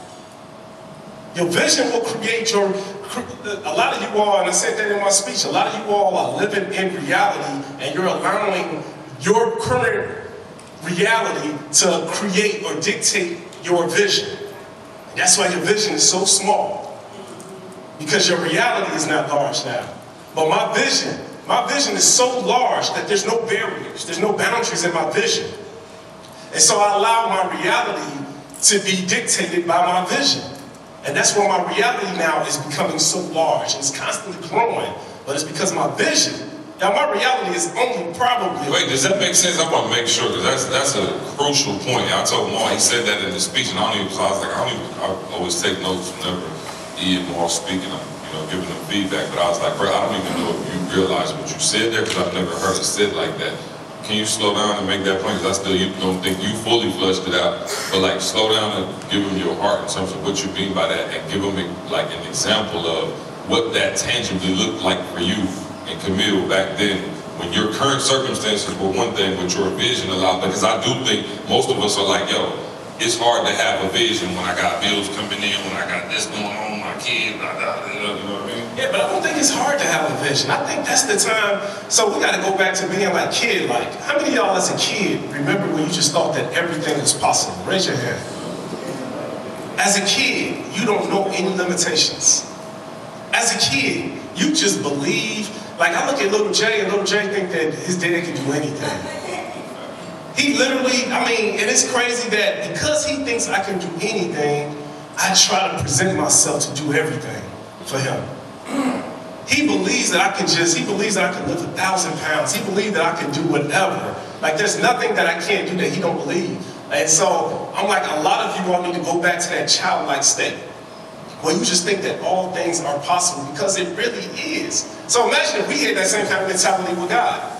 Your vision will create your, a lot of you all, and I said that in my speech, a lot of you all are living in reality and you're allowing your current reality to create or dictate your vision. That's why your vision is so small. Because your reality is not large now. But my vision, my vision is so large that there's no barriers, there's no boundaries in my vision. And so I allow my reality to be dictated by my vision. And that's why my reality now is becoming so large. It's constantly growing, but it's because my vision. Now my reality is only probably. Wait, does that make sense? I want to make sure because that's that's a crucial point. I told Mar he said that in the speech, and I don't even. I was like, I don't even. I always take notes whenever he and Mar speaking. I'm know giving them feedback, but I was like, bro, I don't even know if you realize what you said there because I've never heard it said like that. Can you slow down and make that point? Because I still you don't think you fully fleshed it out. But like slow down and give them your heart in terms of what you mean by that and give them like an example of what that tangibly looked like for you and Camille back then when your current circumstances were one thing, but your vision allowed, because I do think most of us are like, yo, it's hard to have a vision when I got bills coming in, when I got this going on, my kids, blah, blah, you know what I mean? Yeah, but I don't think it's hard to have a vision. I think that's the time. So we got to go back to being like kid. Like, how many of y'all as a kid remember when you just thought that everything is possible? Raise your hand. As a kid, you don't know any limitations. As a kid, you just believe. Like I look at little Jay, and little Jay think that his dad can do anything. He literally, I mean, and it's crazy that because he thinks I can do anything, I try to present myself to do everything for him. He believes that I can just, he believes that I can lift a thousand pounds. He believes that I can do whatever. Like there's nothing that I can't do that he don't believe. And so I'm like, a lot of you all need to go back to that childlike state where you just think that all things are possible because it really is. So imagine if we had that same kind of mentality with God.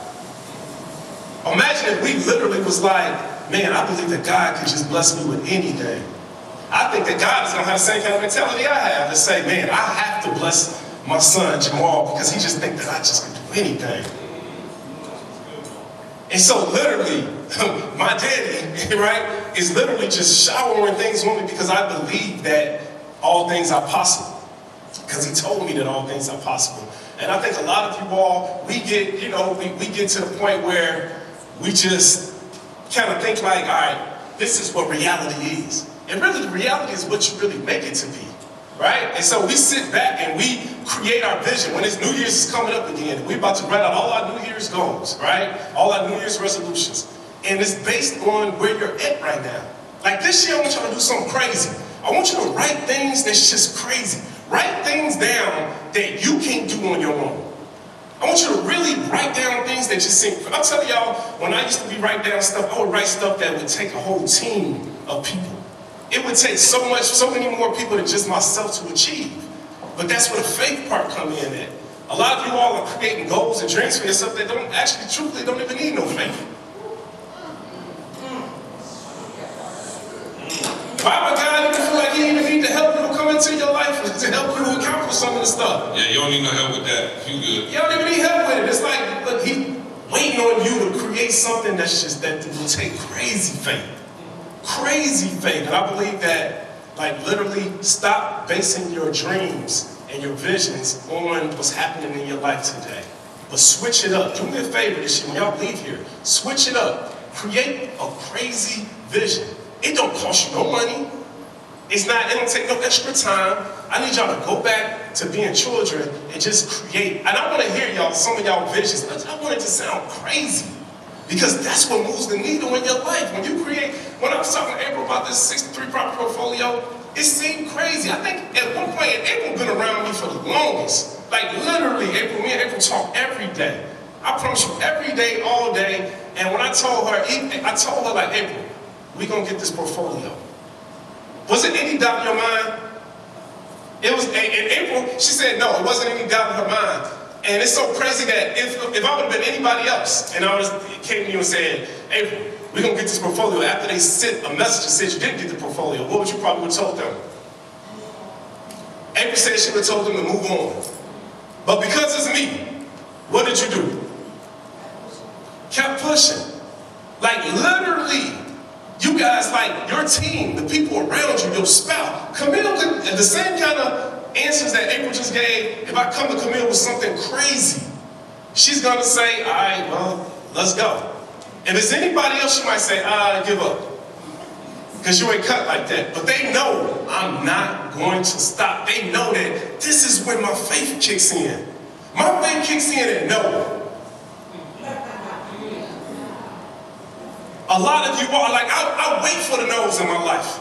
Imagine if we literally was like, man, I believe that God could just bless me with anything. I think that God is gonna have the same kind of mentality I have to say, man, I have to bless my son Jamal because he just think that I just can do anything. And so literally, my daddy, right, is literally just showering things on me because I believe that all things are possible. Because he told me that all things are possible. And I think a lot of you all, we get, you know, we, we get to the point where we just kind of think like, all right, this is what reality is. And really, the reality is what you really make it to be, right? And so we sit back and we create our vision. When this New Year's is coming up again, we're about to write out all our New Year's goals, right? All our New Year's resolutions. And it's based on where you're at right now. Like this year, I want you to do something crazy. I want you to write things that's just crazy. Write things down that you can't do on your own. I want you to really write down things that just seem. I'll tell y'all, when I used to be writing down stuff, I would write stuff that would take a whole team of people. It would take so much, so many more people than just myself to achieve. But that's where the faith part come in at. A lot of you all are creating goals and dreams for yourself that don't actually, truthfully, don't even need no faith. Hmm. Why would God even feel like He even need to help you come into your life to help you accomplish some of the stuff? Yeah, you don't need no help with that. You good. You don't even need help with it. It's like, look, He waiting on you to create something that's just that will take crazy faith. Crazy faith. And I believe that Like literally stop basing your dreams and your visions on what's happening in your life today. But switch it up. Do me a favor this year when y'all leave here. Switch it up. Create a crazy vision. It don't cost you no money. It's not, it don't take no extra time. I need y'all to go back to being children and just create. And I want to hear y'all, some of y'all visions. I want it to sound crazy. Because that's what moves the needle in your life. When you create, when I was talking to April about this 63 property portfolio, it seemed crazy. I think at one point, April been around me for the longest. Like literally, April, me and April talk every day. I promise you, every day, all day. And when I told her, I told her like, April, we gonna get this portfolio. Was it any doubt in your mind? It was in April, she said no, it wasn't any doubt in her mind. And it's so crazy that if, if I would have been anybody else and I was came to you and said, April, we're gonna get this portfolio after they sent a message that said you didn't get the portfolio, what would you probably have told them? April said she would have told them to move on. But because it's me, what did you do? Kept pushing. Like literally, you guys, like your team, the people around you, your spouse, Camille the same kind of answers that April just gave, if I come to Camille with something crazy, she's gonna say, all right, well, let's go. If it's anybody else, she might say, ah, give up. Because you ain't cut like that. But they know I'm not going to stop. They know that this is when my faith kicks in. My faith kicks in at no. A lot of you are like, I, I wait for the nose in my life.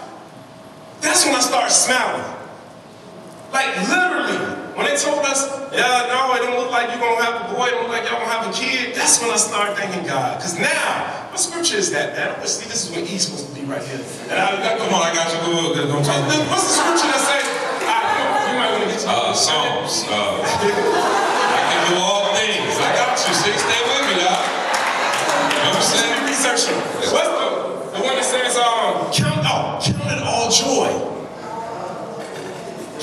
That's when I start smiling. Like literally, when they told us, yeah, no, it don't look like you're gonna have a boy, it don't look like y'all gonna have a kid, that's when I start thanking God. Because now, what scripture is that, man? See, this is when E's supposed to be right here. And I, I, come on, I got you. Go, go, go, What's the scripture that says, right, you might want to get. Uh, Psalms. Uh, I can do all things. I got you. See, stay with me, y'all. You know what I'm saying? Research them. What's the, the one that says, um, count, oh, count it all joy.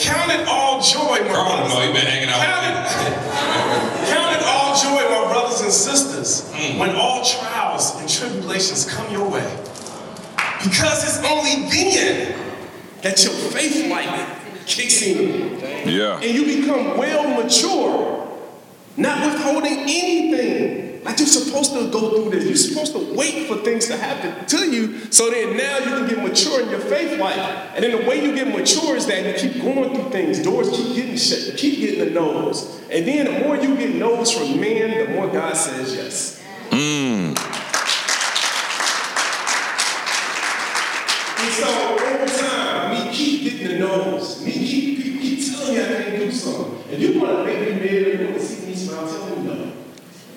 Count it all joy, my Carl, brothers. No, he been hanging out count it, count it all joy, my brothers and sisters, mm. when all trials and tribulations come your way. Because it's only then that your faith light kicks in. Yeah. And you become well mature, not withholding anything like you're supposed to go through this. You're supposed to wait for things to happen to you so that now you can get mature in your faith life. And then the way you get mature is that you keep going through things. Doors keep getting shut. You keep getting the no's. And then the more you get no's from men, the more God says yes. Mm. And so over time, me keep getting the no's. Me keep, keep, keep telling you I can't do something. And you want to make me mad, you want to see me smile, tell me no.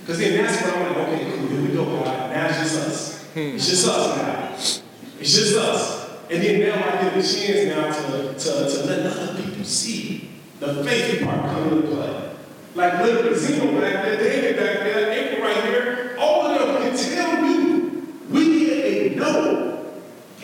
Because then that's when I'm like, okay, cool, here we go, God. Now it's just us. Hmm. It's just us now. It's just us. And then now I get the chance now to, to, to let other people see the faith part come into play. Like literally, Zeno back there, David back there, April right here, all of them can tell you we a no.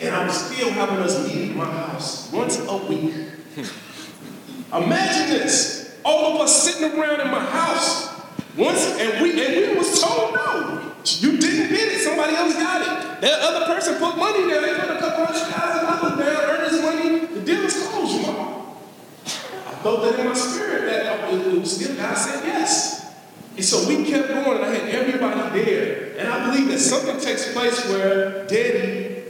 And I'm still having us meet in my house once a week. Hmm. Imagine this. All of us sitting around in my house once, and we and we was told no. You didn't get it. Somebody else got it. That other person put money there. They put a couple hundred thousand dollars down, earned his money. The deal is closed, you know. I felt that in my spirit that it was still God said yes. And so we kept going, and I had everybody there. And I believe that something takes place where Daddy,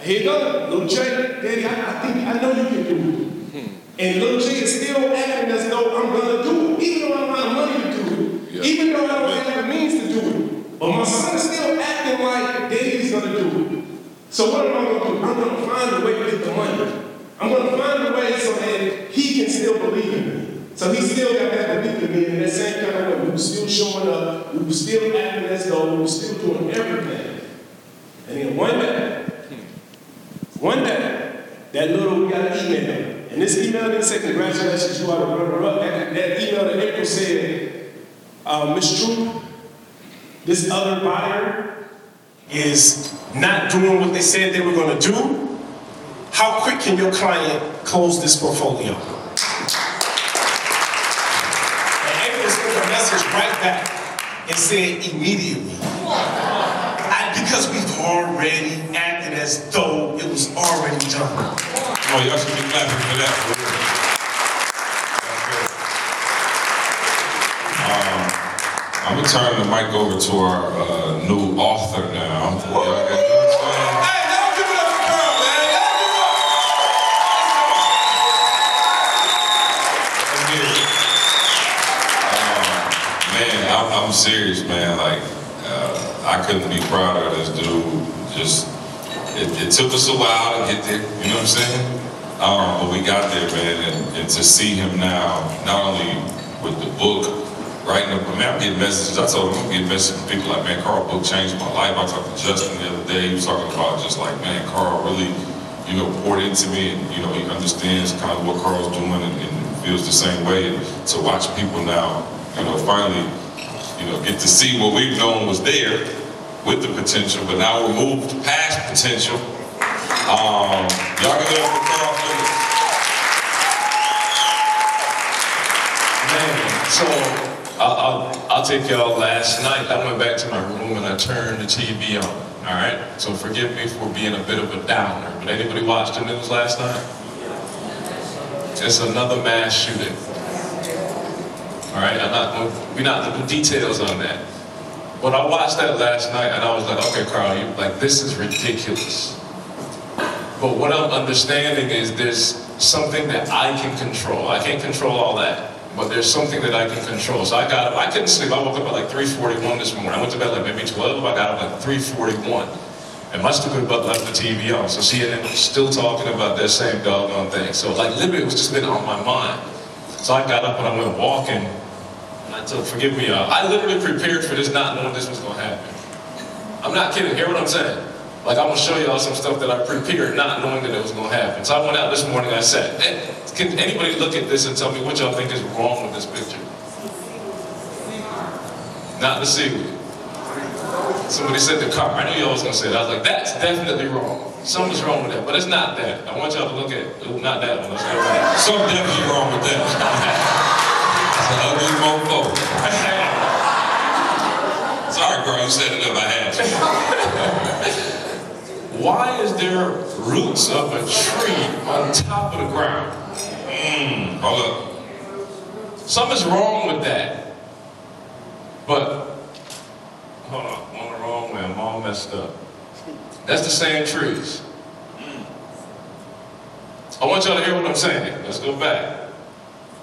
here you go, little Jay, Daddy, I, I think I know you can do it. Hmm. And little Jay is still acting as though I'm gonna do it, even though I don't have money to do it. Yeah. Even though I don't have the means to do it. But my son is still acting like daddy's gonna do it. So what am I gonna do? I'm gonna find a way to get the money. I'm gonna find a way so that he can still believe in me. So he still got that belief in me in that same kind of way. We were still showing up, we were still acting as though we were still doing everything. And then one day, one day, that little, we got an email. And this email didn't say, congratulations, you are the runner-up. That, that email that April said, uh. Troop, this other buyer is not doing what they said they were going to do. How quick can your client close this portfolio? And April sent a message right back and said immediately. I, because we've already acted as though it was already done. On, y'all should be clapping for that. For real. Um, I'm gonna turn the mic over to our uh, new author now. Y'all got- you know what I'm saying? Hey, y'all give it up for Carl, man. Y'all give it up. Man, I'm, I'm serious, man. Like, uh, I couldn't be prouder of this dude. Just, it, it took us a while to get there. You know what I'm saying? Um, but we got there, man. And, and to see him now, not only with the book, writing up, I mean, I'm getting messages. I told him I'm getting messages from people like, man, Carl book changed my life. I talked to Justin the other day. He was talking about just like, man, Carl really, you know, poured into me, and you know, he understands kind of what Carl's doing and, and feels the same way. And to watch people now, you know, finally, you know, get to see what we've known was there with the potential, but now we're moved past potential. Um, y'all can for Carl Phillips. Man, so I'll, I'll, I'll take y'all last night. I went back to my room and I turned the TV on. All right. So forgive me for being a bit of a downer. But anybody watch the news last night? It's another mass shooting. All right. I'm not. We're not the details on that. But I watched that last night and I was like, okay, Carl, you like this is ridiculous. But what I'm understanding is there's something that I can control. I can't control all that, but there's something that I can control. So I got up, I couldn't sleep. I woke up at like 3:41 this morning. I went to bed like maybe 12. I got up at like 3:41, and my stupid butt left the TV on. So CNN was still talking about that same doggone thing. So like literally, it was just been on my mind. So I got up and I went walking. And I told, forgive me, uh, I literally prepared for this, not knowing this was gonna happen. I'm not kidding. Hear what I'm saying? Like I'm gonna show y'all some stuff that I prepared, not knowing that it was gonna happen. So I went out this morning. I said, "Hey, "Can anybody look at this and tell me what y'all think is wrong with this picture?" Not the seaweed. Somebody said the car. I knew y'all was gonna say that. I was like, "That's definitely wrong. Something's wrong with that." But it's not that. I want y'all to look at ooh, not that one. Let's go back. Something definitely wrong with that. It's an ugly mofo. Sorry, Carl, you said enough. I had to. Why is there roots of a tree on top of the ground? Mm, hold up. Something's wrong with that. But, hold on, I'm wrong way. I'm all messed up. That's the same trees. I want y'all to hear what I'm saying. Let's go back.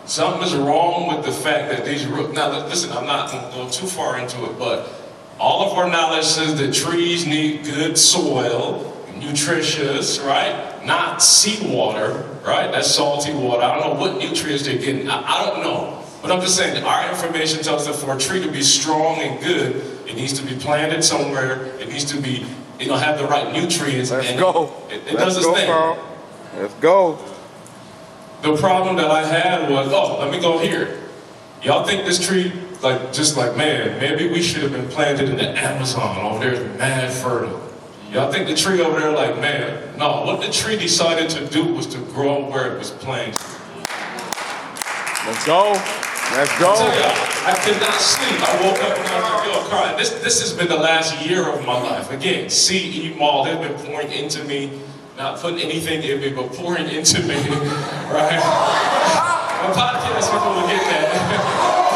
Something is wrong with the fact that these roots. Now, listen, I'm not going to go too far into it, but all of our knowledge says that trees need good soil, nutritious, right? Not seawater, right? That's salty water. I don't know what nutrients they're getting. I, I don't know. But I'm just saying, that our information tells us that for a tree to be strong and good, it needs to be planted somewhere. It needs to be, you know, have the right nutrients. Let's and go. It, it Let's does its go, thing. Carl. Let's go. The problem that I had was, oh, let me go here. Y'all think this tree, like, just like, man, maybe we should have been planted in the Amazon over there, is mad fertile. Y'all think the tree over there, like, man, no, what the tree decided to do was to grow where it was planted. Let's go. Let's go. y'all, I could not sleep. I woke up and I was like, yo, Carl, this, this has been the last year of my life. Again, CE Mall, they've been pouring into me, not putting anything in me, but pouring into me, right? My podcast people will get that.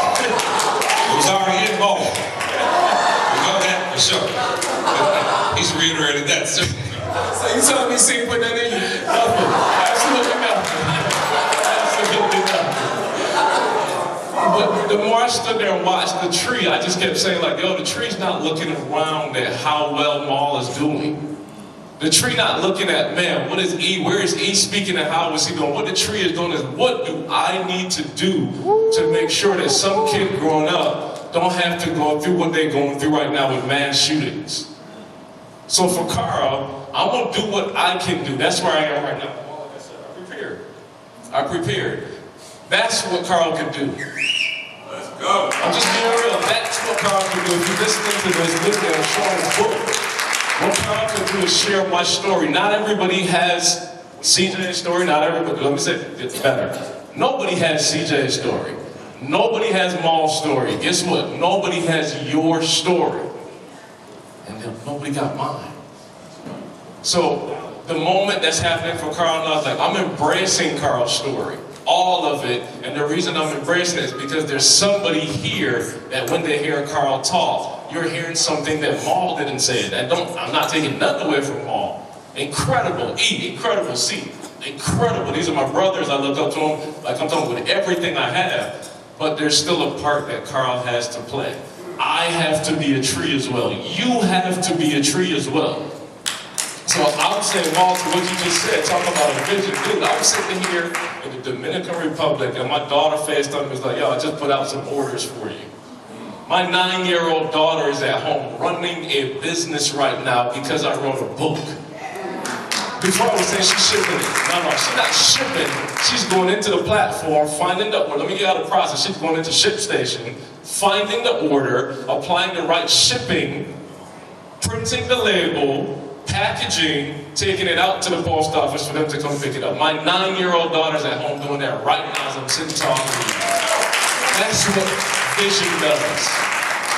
Was already involved. We know that for sure. He's reiterated that. too. So you tell me, see, put that in you? Nothing. Absolutely nothing. But the more I stood there and watched the tree, I just kept saying, like, yo, the tree's not looking around at how well Maul is doing. The tree not looking at, man, what is E? Where is E speaking and how is he doing? What the tree is doing is, what do I need to do to make sure that some kid growing up don't have to go through what they're going through right now with mass shootings? So for Carl, I'm gonna do what I can do. That's where I am right now. Like I said, I prepared. I prepared. That's what Carl can do. Let's go. I'm just being real. That's what Carl can do. If you're listening to this me, I'm showing a book. What Carl can do is share my story. Not everybody has CJ's story. Not everybody. Let me say it's better. Nobody has CJ's story. Nobody has Maul's story. Guess what? Nobody has your story. And nobody got mine. So the moment that's happening for Carl now, like I'm embracing Carl's story. All of it. And the reason I'm embracing it is because there's somebody here that when they hear Carl talk, you're hearing something that Maul didn't say. That don't I'm not taking nothing away from Maul. Incredible E, incredible C. Incredible. These are my brothers. I look up to them like I'm talking with everything I have. But there's still a part that Carl has to play. I have to be a tree as well. You have to be a tree as well. So I was saying, Walter, what you just said, talking about a vision. Dude, I was sitting here in the Dominican Republic and my daughter faced on me was like, yo, I just put out some orders for you. My nine-year-old daughter is at home running a business right now because I wrote a book. Before I was saying she's shipping it. No, no, she's not shipping. She's going into the platform, finding the order. Let me get out of the process. She's going into ShipStation, finding the order, applying the right shipping, printing the label, packaging, taking it out to the post office for them to come pick it up. My nine-year-old daughter's at home doing that right now as I'm sitting talking to you. That's what vision does.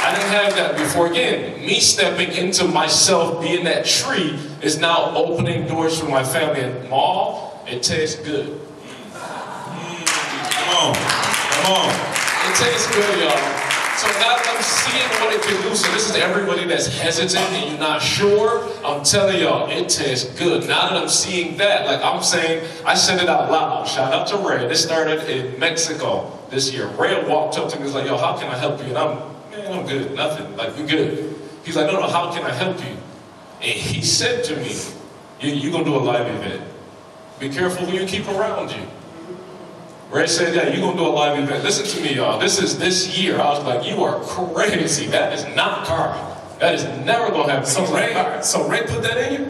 I didn't have that before. Again, me stepping into myself, being that tree, is now opening doors for my family. And Maul, it tastes good. Come on. Come on. It tastes good, y'all. So now that I'm seeing what it can do, so this is everybody that's hesitant and you're not sure, I'm telling y'all, it tastes good. Now that I'm seeing that, like I'm saying, I said it out loud. Shout out to Ray. This started in Mexico this year. Ray walked up to me, and he's like, yo, how can I help you? And I'm, man, I'm good, nothing. Like, we good. He's like, no, no, how can I help you? And he said to me, you, you're gonna do a live event. Be careful who you keep around you. Ray said, yeah, you're gonna do a live event. Listen to me, y'all. This is this year. I was like, you are crazy. That is not Carl. That is never gonna happen. So Ray, so Ray put that in you?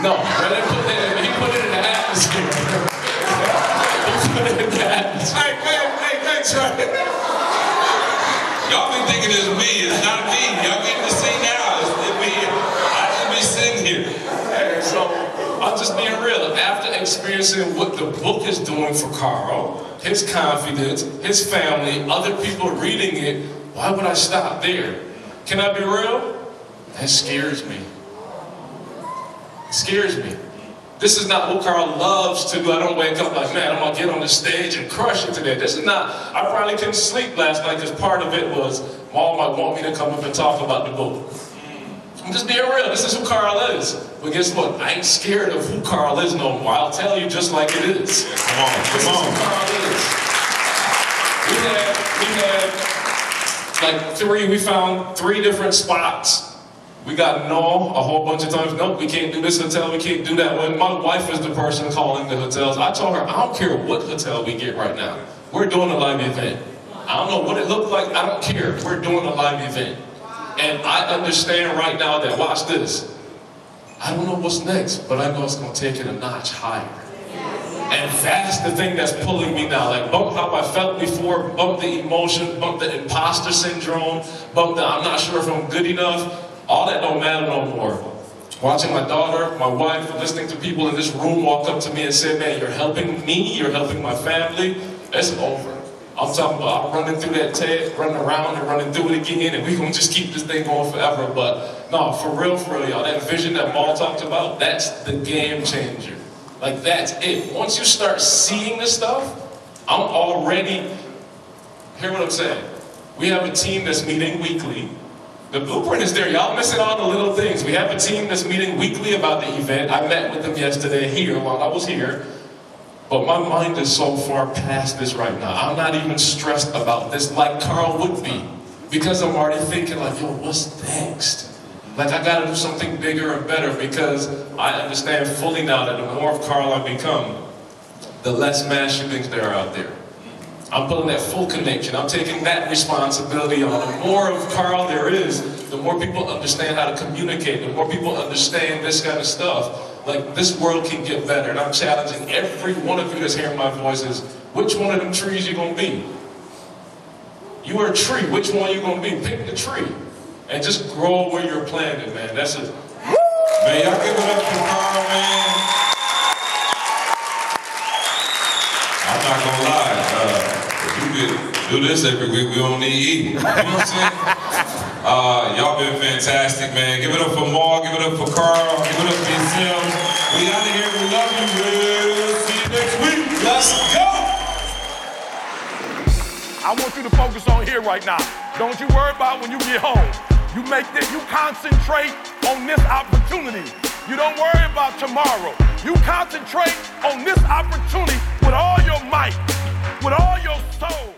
No, Ray didn't put that in. He put it in the atmosphere. he put it in the atmosphere. Hey, hey, hey, thanks, Ray. Y'all been thinking it's me. It's not me. Y'all getting to see now. It's it me. I just be sitting here. Hey, so I'm just being real. After experiencing what the book is doing for Carl, his confidence, his family, other people reading it, why would I stop there? Can I be real? That scares me. It scares me. This is not what Carl loves to do. I don't wake up like, man, I'm gonna get on the stage and crush it today. This is not, I probably couldn't sleep last night because part of it was mom might want me to come up and talk about the book. I'm just being real. This is who Carl is. But guess what? I ain't scared of who Carl is no more. I'll tell you just like it is. Yeah, come on. This Come is who on. Carl is. We had, we had like three, we found three different spots. We got no a whole bunch of times. Nope, we can't do this hotel, we can't do that one. My wife is the person calling the hotels. I told her, I don't care what hotel we get right now. We're doing a live event. I don't know what it looked like, I don't care. We're doing a live event. And I understand right now that, watch this. I don't know what's next, but I know it's gonna take it a notch higher. And that's the thing that's pulling me now. Like bump how I felt before, bump the emotion, bump the imposter syndrome, bump the I'm not sure if I'm good enough. All that don't matter no more. Watching my daughter, my wife, listening to people in this room walk up to me and say, man, you're helping me, you're helping my family, it's over. I'm talking about I'm running through that tape, running around and running through it again, and we're gonna just keep this thing going forever. But no, for real, for real, y'all, that vision that Paul talked about, that's the game changer. Like that's it. Once you start seeing this stuff, I'm already, hear what I'm saying. We have a team that's meeting weekly. The blueprint is there. Y'all missing all the little things. We have a team that's meeting weekly about the event. I met with them yesterday here while I was here. But my mind is so far past this right now. I'm not even stressed about this like Carl would be. Because I'm already thinking like, yo, what's next? Like I gotta do something bigger and better because I understand fully now that the more of Carl I become, the less mass shootings there are out there. I'm pulling that full connection. I'm taking that responsibility on. The more of Carl there is, the more people understand how to communicate, the more people understand this kind of stuff. Like this world can get better. And I'm challenging every one of you that's hearing my voices, which one of them trees you gonna be? You are a tree, which one you gonna be? Pick the tree. And just grow where you're planted, man. That's it. Man, y'all give it up for Carl, man. I'm not gonna lie. Uh, if you could do this every week, we don't need eating. You know what I'm saying? Uh, y'all been fantastic, man. Give it up for Maul. Give it up for Carl. Give it up for yourselves. We out of here. We love you. We'll see you next week. Let's go. I want you to focus on here right now. Don't you worry about when you get home. You make this, you concentrate on this opportunity. You don't worry about tomorrow. You concentrate on this opportunity with all your might, with all your soul,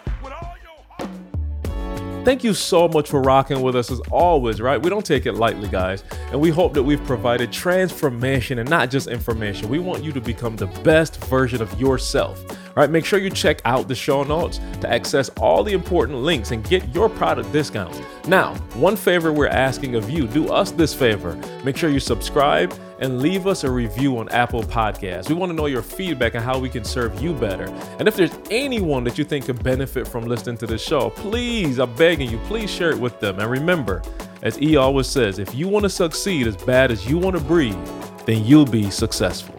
Thank you so much for rocking with us as always, right? We don't take it lightly, guys. And we hope that we've provided transformation and not just information. We want you to become the best version of yourself. Right, make sure you check out the show notes to access all the important links and get your product discounts. Now, one favor we're asking of you do us this favor. Make sure you subscribe and leave us a review on Apple Podcasts. We want to know your feedback and how we can serve you better. And if there's anyone that you think could benefit from listening to this show, please, I'm begging you, please share it with them. And remember, as E always says, if you want to succeed as bad as you want to breathe, then you'll be successful.